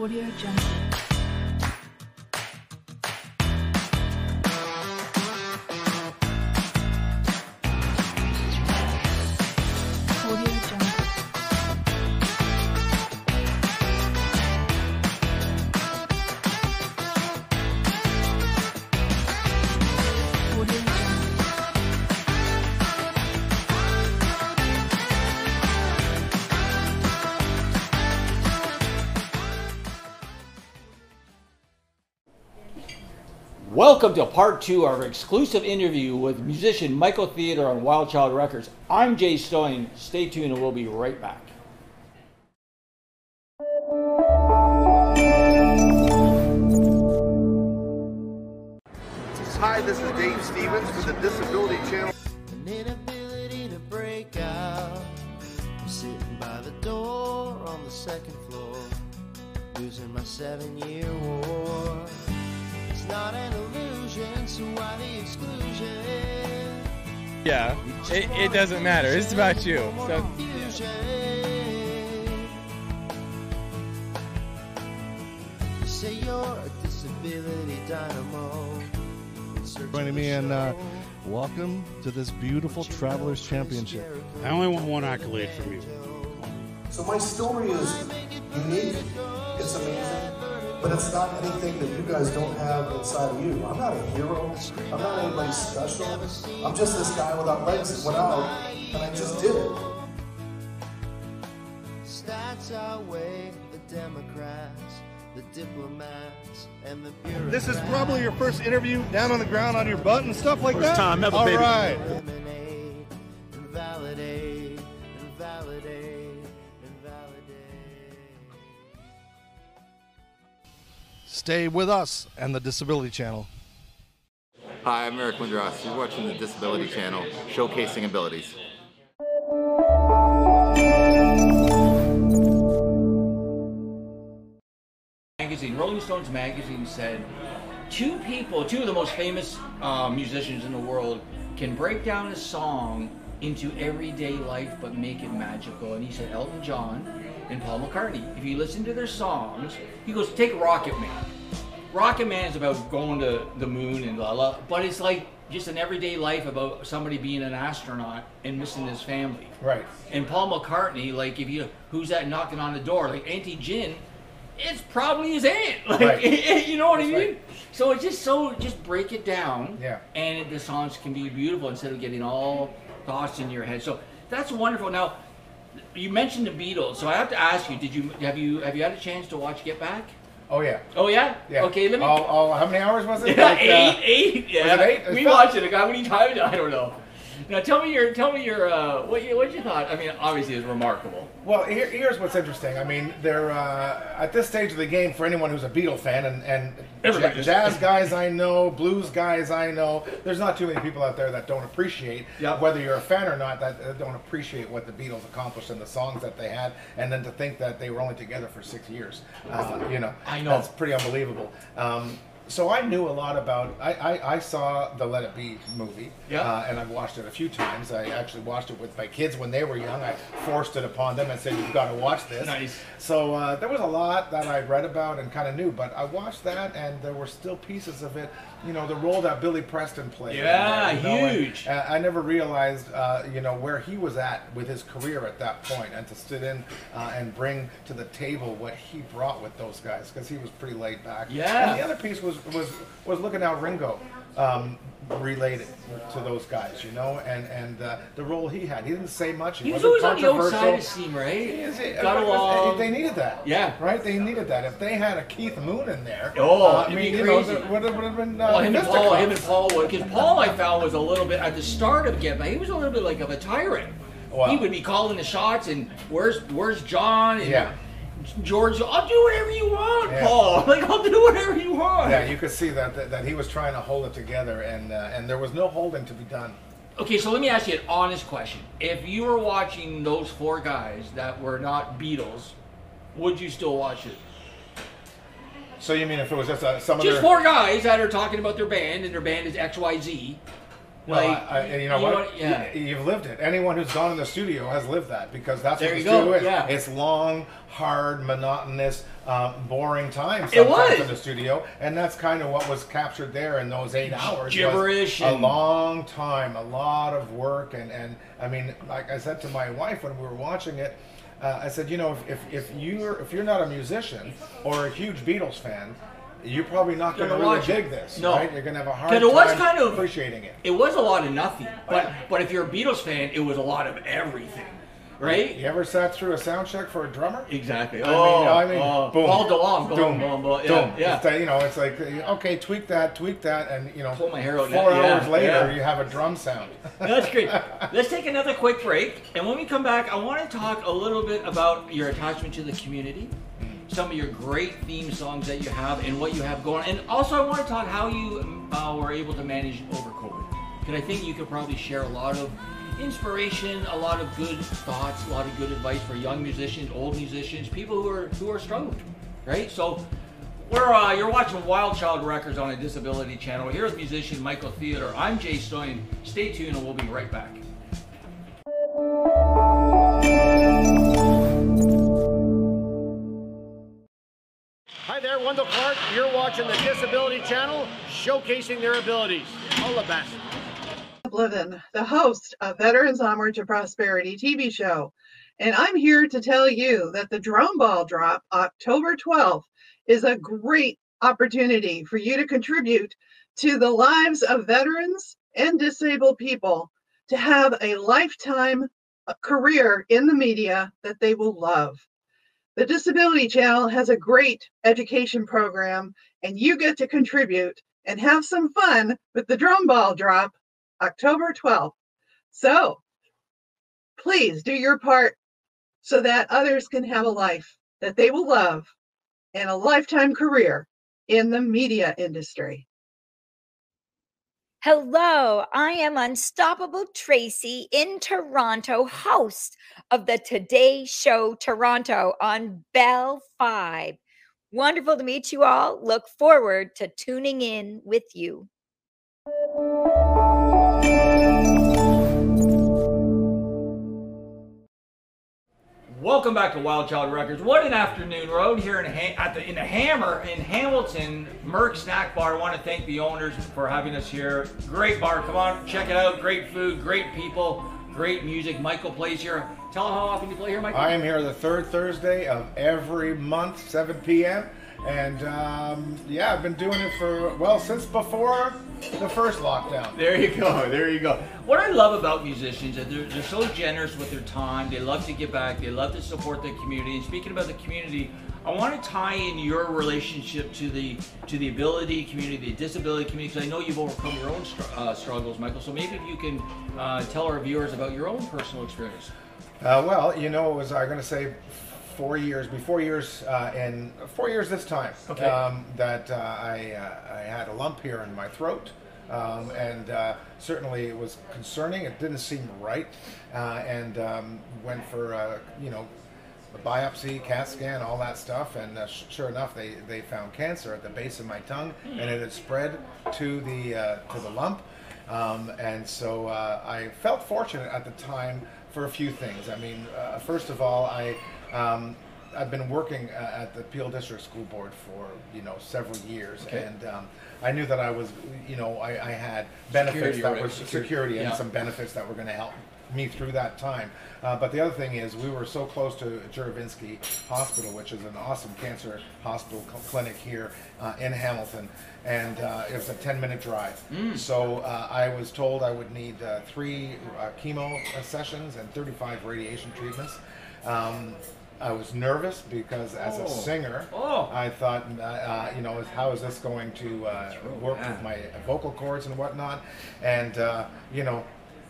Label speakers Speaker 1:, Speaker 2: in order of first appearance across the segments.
Speaker 1: Audio Jungle.
Speaker 2: Welcome to part two of our exclusive interview with musician Michael Theodore on Wild Child Records. I'm Jay Stone. Stay tuned and we'll be right back.
Speaker 3: Hi, this is Dave Stevens for the Disability Channel.
Speaker 4: an inability to break out. I'm sitting by the door on the second floor, losing my seven year war. It's not an illusion, so why the exclusion?
Speaker 5: Yeah, it, it doesn't matter. It's about you.
Speaker 4: More
Speaker 5: So,
Speaker 4: confusion. You say you're a disability dynamo. in search of
Speaker 6: joining me and uh, welcome to this beautiful Travelers Championship.
Speaker 7: I only want one accolade from you.
Speaker 8: So my story is unique, it's amazing, but it's not anything that you guys don't have inside of you. I'm not a hero, I'm not anybody special. I'm just this guy without legs that went out and I just did it.
Speaker 4: Stats outweigh the Democrats, the diplomats, and the bureaucrats.
Speaker 6: This is probably your first interview down on the ground on your butt and stuff like that.
Speaker 7: time ever,
Speaker 6: All
Speaker 7: baby.
Speaker 6: right. Stay with us and the Disability Channel.
Speaker 9: Hi, I'm Eric Windross. You're watching the Disability Channel, showcasing abilities.
Speaker 2: Magazine, Rolling Stones magazine said two people, two of the most famous uh, musicians in the world, can break down a song into everyday life but make it magical. And he said Elton John and Paul McCartney. If you listen to their songs, he goes, take Rocket Man. Rocket Man is about going to the moon and la la, but it's like just an everyday life about somebody being an astronaut and missing his family.
Speaker 10: Right.
Speaker 2: And Paul McCartney, like if you who's that knocking on the door, like Auntie Gin, it's probably his aunt. Like
Speaker 10: Right.
Speaker 2: you know what I mean?
Speaker 10: right.
Speaker 2: So it's just so just break it down.
Speaker 10: Yeah.
Speaker 2: And it, the songs can be beautiful instead of getting all thoughts in your head. So that's wonderful. Now, you mentioned the Beatles, so I have to ask you: Did you have you have you had a chance to watch Get Back?
Speaker 10: Oh yeah.
Speaker 2: Oh yeah.
Speaker 10: Yeah.
Speaker 2: Okay. Let me.
Speaker 10: All, all, how many hours was it?
Speaker 2: Yeah,
Speaker 10: Like, uh,
Speaker 2: eight, eight. Yeah,
Speaker 10: it eight? It's
Speaker 2: we
Speaker 10: fun.
Speaker 2: watched it. Like, How many times? I don't know. Now tell me your, tell me your, uh, what you, what you thought. I mean, obviously it's remarkable.
Speaker 10: Well, here, here's what's interesting. I mean, they're uh, at this stage of the game for anyone who's a Beatle fan, and, and
Speaker 2: Everybody
Speaker 10: ja-
Speaker 2: is.
Speaker 10: jazz guys I know, blues guys I know. There's not too many people out there that don't appreciate,
Speaker 2: Yep.
Speaker 10: whether you're a fan or not, that uh, don't appreciate what the Beatles accomplished and the songs that they had, and then to think that they were only together for six years. Uh, you know,
Speaker 2: I know.
Speaker 10: that's pretty unbelievable. Um, so I knew a lot about. I, I, I saw the Let It Be movie,
Speaker 2: Yeah.
Speaker 10: uh, and I've watched it a few times. I actually watched it with my kids when they were young. I forced it upon them and said, "You've got to watch this."
Speaker 2: Nice.
Speaker 10: So uh, there was a lot that I read about and kind of knew, but I watched that, and there were still pieces of it. You know, the role that Billy Preston played.
Speaker 2: Yeah,
Speaker 10: you know, and,
Speaker 2: huge.
Speaker 10: I never realized, uh, you know, where he was at with his career at that point, and to sit in uh, and bring to the table what he brought with those guys, because he was pretty laid back.
Speaker 2: Yeah.
Speaker 10: And the other piece was was was looking how Ringo um, related to those guys, you know, and and uh, the role he had. He didn't say much. He,
Speaker 2: He was always on the outside of steam, right?
Speaker 10: He is- he-
Speaker 2: Got along.
Speaker 10: They needed that.
Speaker 2: Yeah.
Speaker 10: Right? They needed that. If they had a Keith Moon in there,
Speaker 2: Oh,
Speaker 10: uh, I mean, you know, would have, been uh,
Speaker 2: Well, him and Paul, him and Paul would, because Paul I found was a little bit at the start of Get Back. He was a little bit like of a tyrant.
Speaker 10: Wow.
Speaker 2: He would be calling the shots, and where's where's John? And
Speaker 10: Yeah.
Speaker 2: George, I'll do whatever you want,
Speaker 10: Yeah.
Speaker 2: Paul. Like I'll do whatever you want.
Speaker 10: Yeah, you could see that, that that he was trying to hold it together, and uh, and there was no holding to be done.
Speaker 2: Okay, so let me ask you an honest question. If you were watching those four guys that were not Beatles, would you still watch it?
Speaker 10: So you mean if it was just uh, some
Speaker 2: Just
Speaker 10: other?
Speaker 2: four guys that are talking about their band and their band is XYZ.
Speaker 10: Well,
Speaker 2: Like,
Speaker 10: I, I- you know
Speaker 2: you
Speaker 10: what?
Speaker 2: know yeah.
Speaker 10: You- You've lived it. Anyone who's gone in the studio has lived that because that's
Speaker 2: There
Speaker 10: what the
Speaker 2: you go,
Speaker 10: studio is.
Speaker 2: yeah.
Speaker 10: It's long, hard, monotonous, um, boring time
Speaker 2: It
Speaker 10: sometimes
Speaker 2: was.
Speaker 10: in the studio, and that's kind of what was captured there in those eight hours.
Speaker 2: Gibberish
Speaker 10: a long time, a lot of work, and and I mean, like I said to my wife when we were watching it. Uh, I said, you know, if, if, if you're if you're not a musician or a huge Beatles fan, you're probably not going to really
Speaker 2: watch it.
Speaker 10: dig this,
Speaker 2: No.
Speaker 10: right? You're going to have a hard time
Speaker 2: it was kind of-
Speaker 10: appreciating it.
Speaker 2: It was a lot of nothing, but but if you're a Beatles fan, it was a lot of everything, right?
Speaker 10: You ever sat through a sound check for a drummer?
Speaker 2: Exactly.
Speaker 10: I
Speaker 2: oh,
Speaker 10: mean, I mean,
Speaker 2: oh,
Speaker 10: boom,
Speaker 2: Paul DeLong, boom,
Speaker 10: boom,
Speaker 2: boom, boom, yeah,
Speaker 10: boom.
Speaker 2: yeah.
Speaker 10: It's, uh, you know, it's like okay, tweak that, tweak that, and you know,
Speaker 2: Pull my hair out
Speaker 10: four
Speaker 2: yeah,
Speaker 10: hours later,
Speaker 2: yeah.
Speaker 10: you have a drum sound.
Speaker 2: That's great. Let's take another quick break, and when we come back, I want to talk a little bit about your attachment to the community, some of your great theme songs that you have, and what you have going. And also, I want to talk how you uh, were able to manage over COVID, because I think you could probably share a lot of inspiration, a lot of good thoughts, a lot of good advice for young musicians, old musicians, people who are who are struggling, right? So. We're, uh, you're watching Wild Child Records on a Disability Channel. Here's musician Michael Theodore. I'm Jay Stoyan. Stay tuned and we'll be right back.
Speaker 11: You're watching the Disability Channel, showcasing their abilities. All the best.
Speaker 12: The host of Veterans Onward to Prosperity TV show. And I'm here to tell you that the drum ball drop October 12th is a great opportunity for you to contribute to the lives of veterans and disabled people to have a lifetime uh, career in the media that they will love. The Disability Channel has a great education program, and you get to contribute and have some fun with the drum ball drop October 12th. So please do your part so that others can have a life that they will love and a lifetime career in the media industry.
Speaker 13: Hello, I am Unstoppable Tracy in Toronto, host of the Today Show Toronto on Bell Fibe. Wonderful to meet you all. Look forward to tuning in with you.
Speaker 2: Welcome back to Wild Child Records. What an afternoon road here in ha- at the in the Hammer in Hamilton Merck Snack Bar. I want to thank the owners for having us here. Great bar. Come on, check it out. Great food, great people, great music. Michael plays here. Tell them how often you play here, Michael.
Speaker 10: I am here the third Thursday of every month, 7 p.m. And um, yeah, I've been doing it for well since before the first lockdown.
Speaker 2: There you go. There you go. What I love about musicians is they're, they're so generous with their time. They love to give back. They love to support the community. And speaking about the community, I want to tie in your relationship to the to the ability community, the disability community, because I know you've overcome your own str- uh, struggles, Michael. So maybe if you can uh, tell our viewers about your own personal experience.
Speaker 10: Uh, well, you know, it was I'm going to say four years, before years, uh, in four years this time,
Speaker 2: Okay.
Speaker 10: um, that uh, I uh, I had a lump here in my throat. Um, and uh, certainly it was concerning. It didn't seem right, uh, and um, went for uh, you know a biopsy, CAT scan, all that stuff, and uh, sh- sure enough, they, they found cancer at the base of my tongue, and it had spread to the uh, to the lump. Um, and so uh, I felt fortunate at the time for a few things. I mean, uh, first of all, I um, I've been working uh, at the Peel District School Board for you know several years,
Speaker 2: Okay.
Speaker 10: and um, I knew that I was you know I, I had benefits
Speaker 2: Security,
Speaker 10: that were
Speaker 2: security,
Speaker 10: security and
Speaker 2: yeah.
Speaker 10: some benefits that were going to help me through that time. Uh, but the other thing is, we were so close to Juravinski Hospital, which is an awesome cancer hospital cl- clinic here uh, in Hamilton, and uh, it was a 10-minute drive.
Speaker 2: Mm.
Speaker 10: So uh, I was told I would need uh, three uh, chemo uh, sessions and 35 radiation treatments. Um, I was nervous because as
Speaker 2: Oh.
Speaker 10: a singer,
Speaker 2: Oh.
Speaker 10: I thought, uh, uh, you know, how is this going to uh, work with my vocal cords and whatnot? And uh, you know,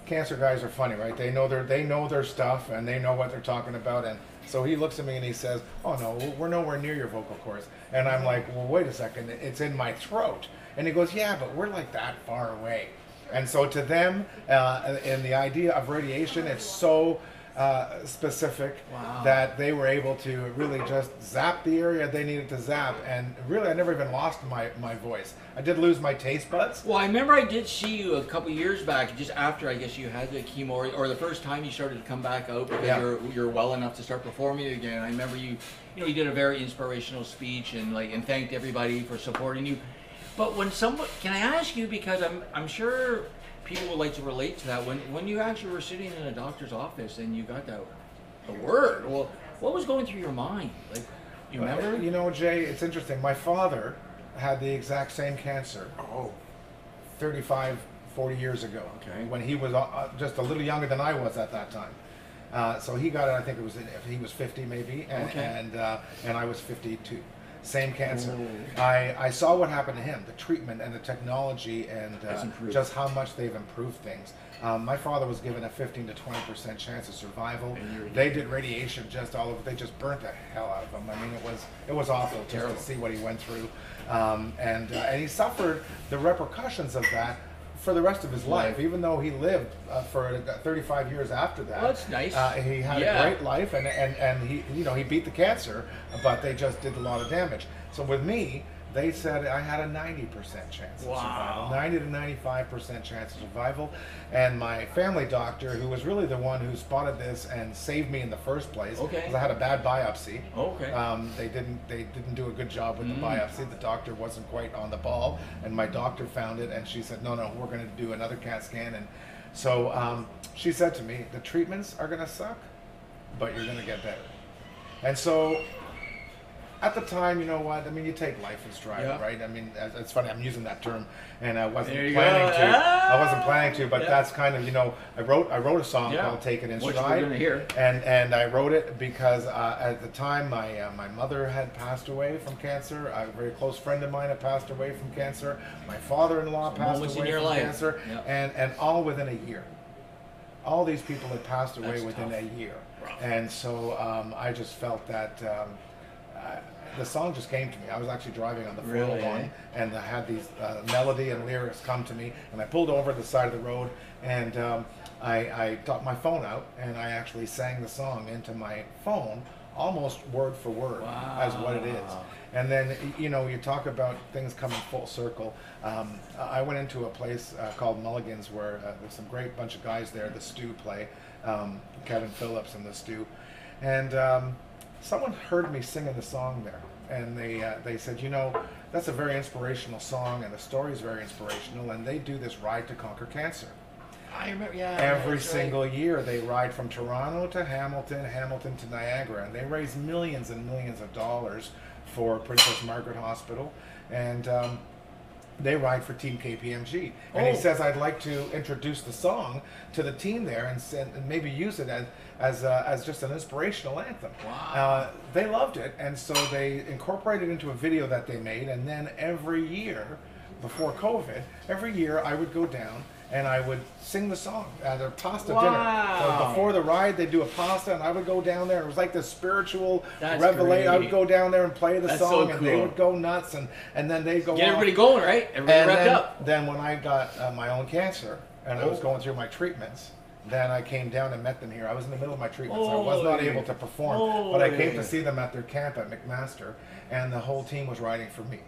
Speaker 10: cancer guys are funny, right? They know their they know their stuff and they know what they're talking about. And so he looks at me and he says, "Oh no, we're nowhere near your vocal cords." And I'm like, "Well, wait a second, it's in my throat." And he goes, "Yeah, but we're like that far away." And so to them, uh, and the idea of radiation, it's so uh, specific
Speaker 2: Wow.
Speaker 10: that they were able to really just zap the area they needed to zap. And really, I never even lost my, my voice. I did lose my taste buds.
Speaker 2: Well, I remember I did see you a couple years back, just after I guess you had the chemo, or, or the first time you started to come back out because
Speaker 10: Yeah.
Speaker 2: you're you're well enough to start performing again. I remember you, you know, you did a very inspirational speech and like and thanked everybody for supporting you. But when someone, can I ask you because I'm I'm sure people would like to relate to that when when you actually were sitting in a doctor's office and you got that the word. Well, what was going through your mind? Like, you remember?
Speaker 10: You know, Jay, it's interesting. My father had the exact same cancer. Oh. 35, 40 years ago.
Speaker 2: Okay.
Speaker 10: When he was uh, uh, just a little younger than I was at that time. Uh, so he got it. I think it was in, he was 50 maybe, and
Speaker 2: Okay.
Speaker 10: and, uh, and I was 52. Same cancer.
Speaker 2: Oh.
Speaker 10: I, I saw what happened to him, the treatment and the technology, and uh, just how much they've improved things. Um, my father was given a 15 to 20 percent chance of survival. They did radiation just all over. They just burnt the hell out of him. I mean, it was it was awful just
Speaker 2: Terrible.
Speaker 10: to see what he went through, um, and uh, and he suffered the repercussions of that for the rest of his life. Even though he lived uh, for 35 years after that.
Speaker 2: Well, that's nice.
Speaker 10: Uh, he had
Speaker 2: Yeah.
Speaker 10: a great life, and, and and he you know he beat the cancer, but they just did a lot of damage. So with me. They said I had a 90% chance of survival, 90 to 95% chance of survival. And my family doctor, who was really the one who spotted this and saved me in the first place,
Speaker 2: Okay.
Speaker 10: because I had a bad biopsy.
Speaker 2: Okay.
Speaker 10: Um, they didn't they didn't do a good job with
Speaker 2: Mm.
Speaker 10: the biopsy. The doctor wasn't quite on the ball, and my doctor found it, and she said, "No, no, we're going to do another CAT scan." And so um, she said to me, "The treatments are going to suck, but you're going to get better." And so. At the time, you know what? I mean, you take life in stride,
Speaker 2: Yeah.
Speaker 10: right? I mean, it's funny. I'm using that term, and I wasn't planning
Speaker 2: go.
Speaker 10: to. I wasn't
Speaker 2: Ah!
Speaker 10: planning to, but
Speaker 2: Yeah.
Speaker 10: that's kind of you know. I wrote I wrote a song
Speaker 2: Yeah.
Speaker 10: called "Take It in
Speaker 2: Which
Speaker 10: Stride," and and I wrote it because uh, at the time my uh, my mother had passed away from cancer. A very close friend of mine had passed away from cancer. My father-in-law
Speaker 2: Some
Speaker 10: passed away from
Speaker 2: life.
Speaker 10: cancer, and and all within a year. All these people had passed away
Speaker 2: That's
Speaker 10: within
Speaker 2: tough.
Speaker 10: a year,
Speaker 2: Rough.
Speaker 10: and so um, I just felt that. Um, the song just came to me. I was actually driving on the
Speaker 2: Really,
Speaker 10: 401,
Speaker 2: eh?
Speaker 10: and I had these uh, melody and lyrics come to me, and I pulled over to the side of the road, and um, I, I got my phone out, and I actually sang the song into my phone, almost word for word, as what it is. And then, you know, you talk about things coming full circle. Um, I went into a place uh, called Mulligan's where uh, there's some great bunch of guys there, the Stew play, um, Kevin Phillips and the Stew. And um, someone heard me singing the song there. And they, uh, they said, you know, that's a very inspirational song, and the story is very inspirational, and they do this Ride to Conquer Cancer.
Speaker 2: I remember. Yeah.
Speaker 10: Every
Speaker 2: right.
Speaker 10: single year, they ride from Toronto to Hamilton, Hamilton to Niagara, and they raise millions and millions of dollars for Princess Margaret Hospital, and um, they ride for Team KPMG. And
Speaker 2: Oh.
Speaker 10: he says, "I'd like to introduce the song to the team there, and, and maybe use it as as, uh, as just an inspirational anthem."
Speaker 2: Wow.
Speaker 10: Uh, they loved it, and so they incorporated it into a video that they made, and then every year, before COVID, every year I would go down and I would sing the song at a pasta dinner. So before the ride, they'd do a pasta, and I would go down there. It was like the spiritual revelation. I would go down there and play the
Speaker 2: That's so
Speaker 10: song, and they would go nuts, and and then they go
Speaker 2: Get
Speaker 10: off.
Speaker 2: everybody going, right? Everybody
Speaker 10: And
Speaker 2: wrapped
Speaker 10: then,
Speaker 2: up.
Speaker 10: then when I got uh, my own cancer and I was
Speaker 2: Oh.
Speaker 10: going through my treatments, then I came down and met them here. I was in the middle of my treatments. I was not
Speaker 2: Oy.
Speaker 10: able to perform, but I came
Speaker 2: Oy.
Speaker 10: to see them at their camp at McMaster, and the whole team was riding for me.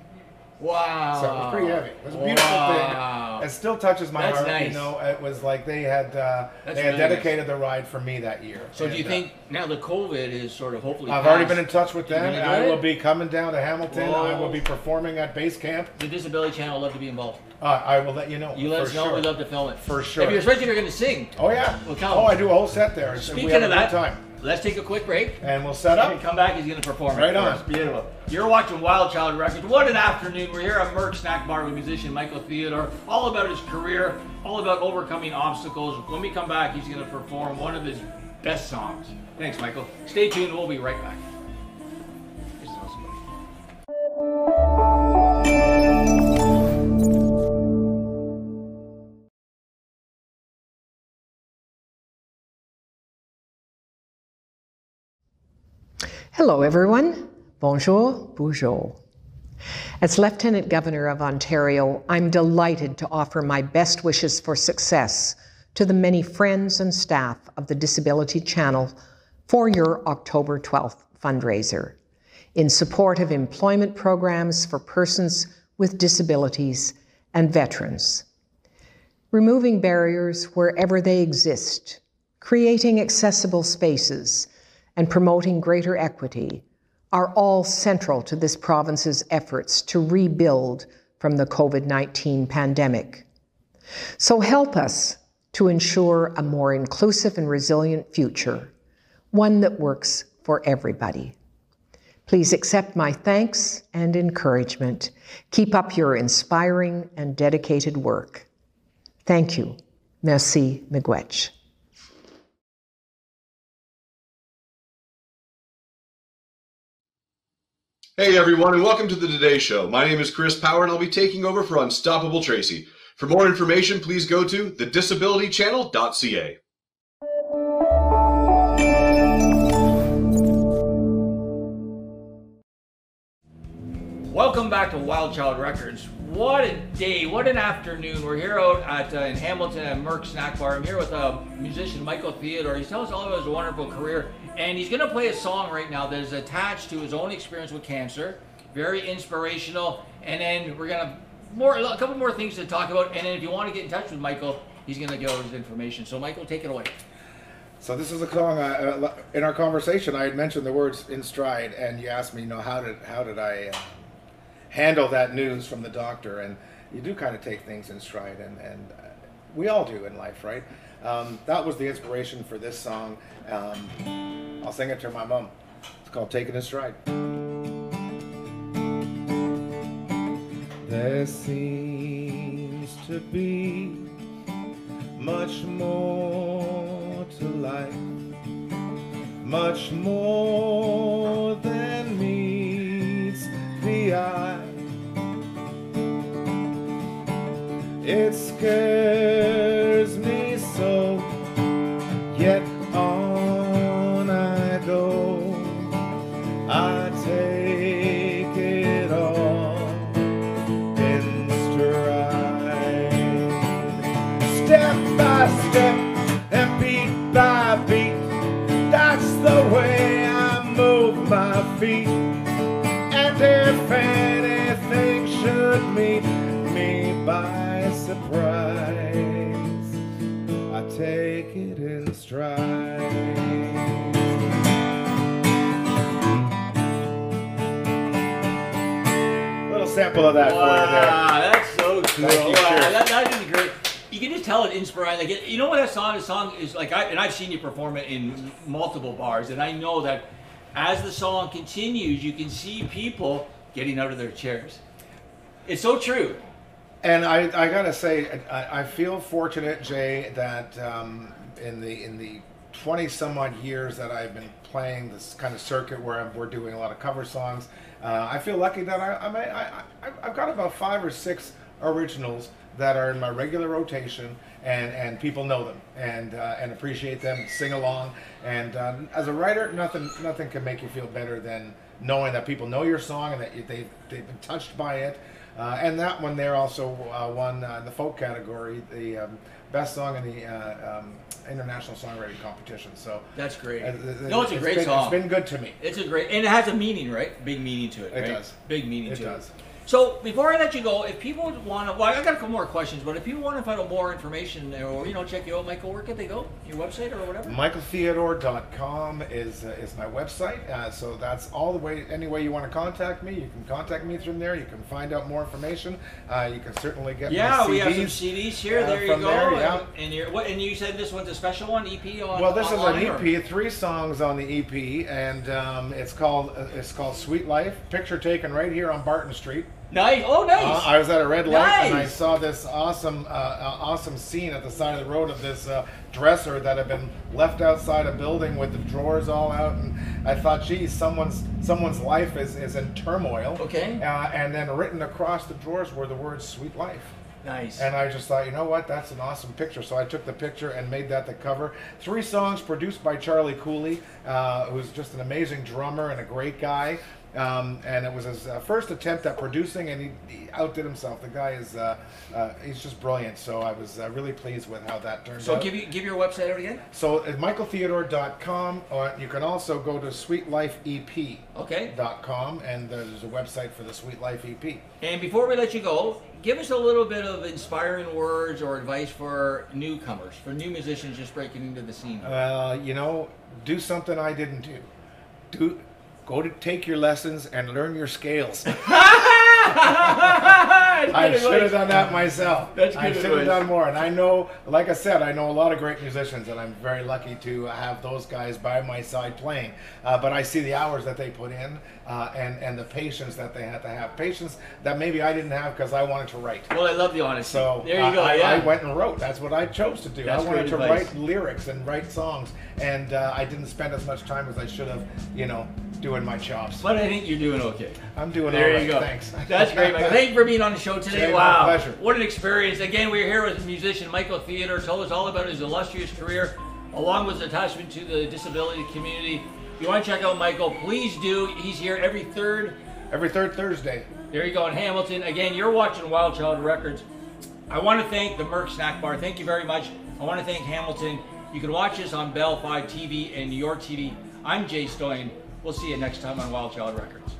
Speaker 2: Wow.
Speaker 10: So it was pretty heavy. It was a beautiful
Speaker 2: Wow.
Speaker 10: thing. It still touches my
Speaker 2: That's
Speaker 10: heart.
Speaker 2: nice.
Speaker 10: You know, it was like they had uh, they had
Speaker 2: really
Speaker 10: dedicated the ride for me that year.
Speaker 2: So do you
Speaker 10: And, uh,
Speaker 2: think now the COVID is sort of hopefully?
Speaker 10: I've already been in touch with them. I will be coming down to Hamilton. I will be performing at base camp.
Speaker 2: The Disability Channel would love to be involved.
Speaker 10: Uh, I will let you know.
Speaker 2: You let
Speaker 10: for
Speaker 2: us know.
Speaker 10: sure.
Speaker 2: We'd love to film it
Speaker 10: For sure.
Speaker 2: If you're, especially if you're going to sing.
Speaker 10: Oh yeah.
Speaker 2: We'll.
Speaker 10: Oh, I do a whole set there.
Speaker 2: Speaking
Speaker 10: we have
Speaker 2: of
Speaker 10: a
Speaker 2: that,
Speaker 10: time.
Speaker 2: Let's take a quick break.
Speaker 10: And we'll set up.
Speaker 2: And come back. He's going to perform.
Speaker 10: Right on.
Speaker 2: us. Beautiful. You're watching Wild Child Records. What an afternoon. We're here at Merck Snack Bar with musician Michael Theodore. All about his career. All about overcoming obstacles. When we come back, he's going to perform one of his best songs. Thanks, Michael. Stay tuned. We'll be right back.
Speaker 14: Hello, everyone. Bonjour, bonjour. As Lieutenant Governor of Ontario, I'm delighted to offer my best wishes for success to the many friends and staff of the Disability Channel for your October 12th fundraiser in support of employment programs for persons with disabilities and veterans. Removing barriers wherever they exist, creating accessible spaces, and promoting greater equity are all central to this province's efforts to rebuild from the COVID 19 pandemic. So help us to ensure a more inclusive and resilient future, one that works for everybody. Please accept my thanks and encouragement. Keep up your inspiring and dedicated work. Thank you. Merci, Miigwech.
Speaker 15: Hey everyone, and welcome to the Today Show. My name is Chris Power, and I'll be taking over for Unstoppable Tracy. For more information, please go to thedisabilitychannel.ca.
Speaker 2: Welcome back to Wild Child Records. What a day, what an afternoon. We're here out at uh, in Hamilton at Merck Snack Bar. I'm here with uh, musician Michael Theodore. He's telling us all about his wonderful career, and he's going to play a song right now that is attached to his own experience with cancer. Very inspirational. And then we're going to more a couple more things to talk about. And then if you want to get in touch with Michael, he's going to give his information. So Michael, take it away.
Speaker 10: So this is a song. Uh, uh, in our conversation, I had mentioned the words "in stride," and you asked me, you know, how did how did I uh, handle that news from the doctor? And you do kind of take things in stride, and and uh, we all do in life, right? Um, that was the inspiration for this song. Um, I'll sing it to my mom. It's called "Taking in Stride." There seems to be much more to life, much more feet. And if anything should meet me by surprise, I take it in stride. Little sample of that for you there.
Speaker 2: Wow, that's so cool.
Speaker 10: Thank you,
Speaker 2: Wow, that, that is great. You can just tell it inspiring. Like, it- you know what that song? The song is like, I, and I've seen you perform it in multiple bars, and I know that as the song continues, you can see people getting out of their chairs. It's so true.
Speaker 10: And I, I gotta say, I, I feel fortunate, Jay, that um, in the in the twenty some odd years that I've been playing this kind of circuit where I'm, we're doing a lot of cover songs, uh, I feel lucky that I, I, I I've got about five or six originals that are in my regular rotation, and, and people know them and uh, and appreciate them, sing along. And uh, as a writer, nothing nothing can make you feel better than knowing that people know your song and that you, they they've been touched by it. Uh, and that one there also uh, won uh, in the folk category the um, best song in the uh, um, international songwriting competition. So
Speaker 2: That's great.
Speaker 10: uh,
Speaker 2: no, it's a great
Speaker 10: been,
Speaker 2: song.
Speaker 10: It's been good to me.
Speaker 2: It's a great, and it has a meaning, right? Big meaning to it.
Speaker 10: It
Speaker 2: right?
Speaker 10: does.
Speaker 2: Big meaning
Speaker 10: It
Speaker 2: to
Speaker 10: does.
Speaker 2: it. So before I let you go, if people want to, well, I got a couple more questions, but if people want to find out more information or you know check you out, Michael, where can they go? Your website or whatever?
Speaker 10: MichaelTheodore.com is uh, is my website. Uh, so that's all the way. Any way you want to contact me, you can contact me through there. You can find out more information. Uh, you can certainly get
Speaker 2: Yeah, we have some CDs here.
Speaker 10: uh,
Speaker 2: there you go.
Speaker 10: there, yeah.
Speaker 2: and, and you're, what? And you said this one's a special one, EP on.
Speaker 10: Well, this is an
Speaker 2: online, or-
Speaker 10: EP, three songs on the EP, and um, it's called uh, it's called Sweet Life. Picture taken right here on Barton Street.
Speaker 2: Nice. Oh, nice.
Speaker 10: Uh, I was at a red light and I saw this awesome, uh, uh, awesome scene at the side of the road of this uh, dresser that had been left outside a building with the drawers all out, and I thought, geez, someone's someone's life is, is in turmoil.
Speaker 2: Okay.
Speaker 10: Uh, and then written across the drawers were the words "Sweet Life."
Speaker 2: Nice.
Speaker 10: And I just thought, you know what, that's an awesome picture. So I took the picture and made that the cover. Three songs produced by Charlie Cooley, uh, who's just an amazing drummer and a great guy. Um, and it was his uh, first attempt at producing, and he, he outdid himself. The guy is uh, uh, he's just brilliant. So I was uh, really pleased with how that turned
Speaker 2: So
Speaker 10: out.
Speaker 2: So give you give your website out again.
Speaker 10: So at michaeltheodore.com, or you can also go to sweetlifeep.com,
Speaker 2: Okay.
Speaker 10: and there's a website for the Sweet Life EP.
Speaker 2: And before we let you go, give us a little bit of inspiring words or advice for newcomers, for new musicians just breaking into the scene.
Speaker 10: Uh, you know, do something I didn't do. Do go to take your lessons and learn your scales. I should have done that myself.
Speaker 2: That's
Speaker 10: I should have done more. And I know, like I said, I know a lot of great musicians, and I'm very lucky to have those guys by my side playing. Uh, but I see the hours that they put in, uh, and and the patience that they had to have. Patience that maybe I didn't have because I wanted to write.
Speaker 2: Well, I love the honesty.
Speaker 10: So
Speaker 2: there you
Speaker 10: uh,
Speaker 2: go.
Speaker 10: I,
Speaker 2: yeah.
Speaker 10: I went and wrote. That's what I chose to do.
Speaker 2: That's
Speaker 10: I wanted to
Speaker 2: advice.
Speaker 10: write lyrics and write songs, and uh, I didn't spend as much time as I should have, you know, doing my chops.
Speaker 2: But I think you're doing okay.
Speaker 10: I'm doing
Speaker 2: there
Speaker 10: all
Speaker 2: you go.
Speaker 10: thanks.
Speaker 2: That's great, Michael. Thank you for being on the show today.
Speaker 10: Jay,
Speaker 2: wow.
Speaker 10: pleasure.
Speaker 2: What an experience. Again, we're here with musician Michael Theodore. Told us all about his illustrious career, along with his attachment to the disability community. If you want to check out Michael, please do. He's here every third.
Speaker 10: Every third Thursday.
Speaker 2: There you go in Hamilton. Again, you're watching Wild Child Records. I want to thank the Merck Snack Bar. Thank you very much. I want to thank Hamilton. You can watch us on Bell Fibe TV and New York TV. I'm Jay Stoyan. We'll see you next time on Wild Child Records.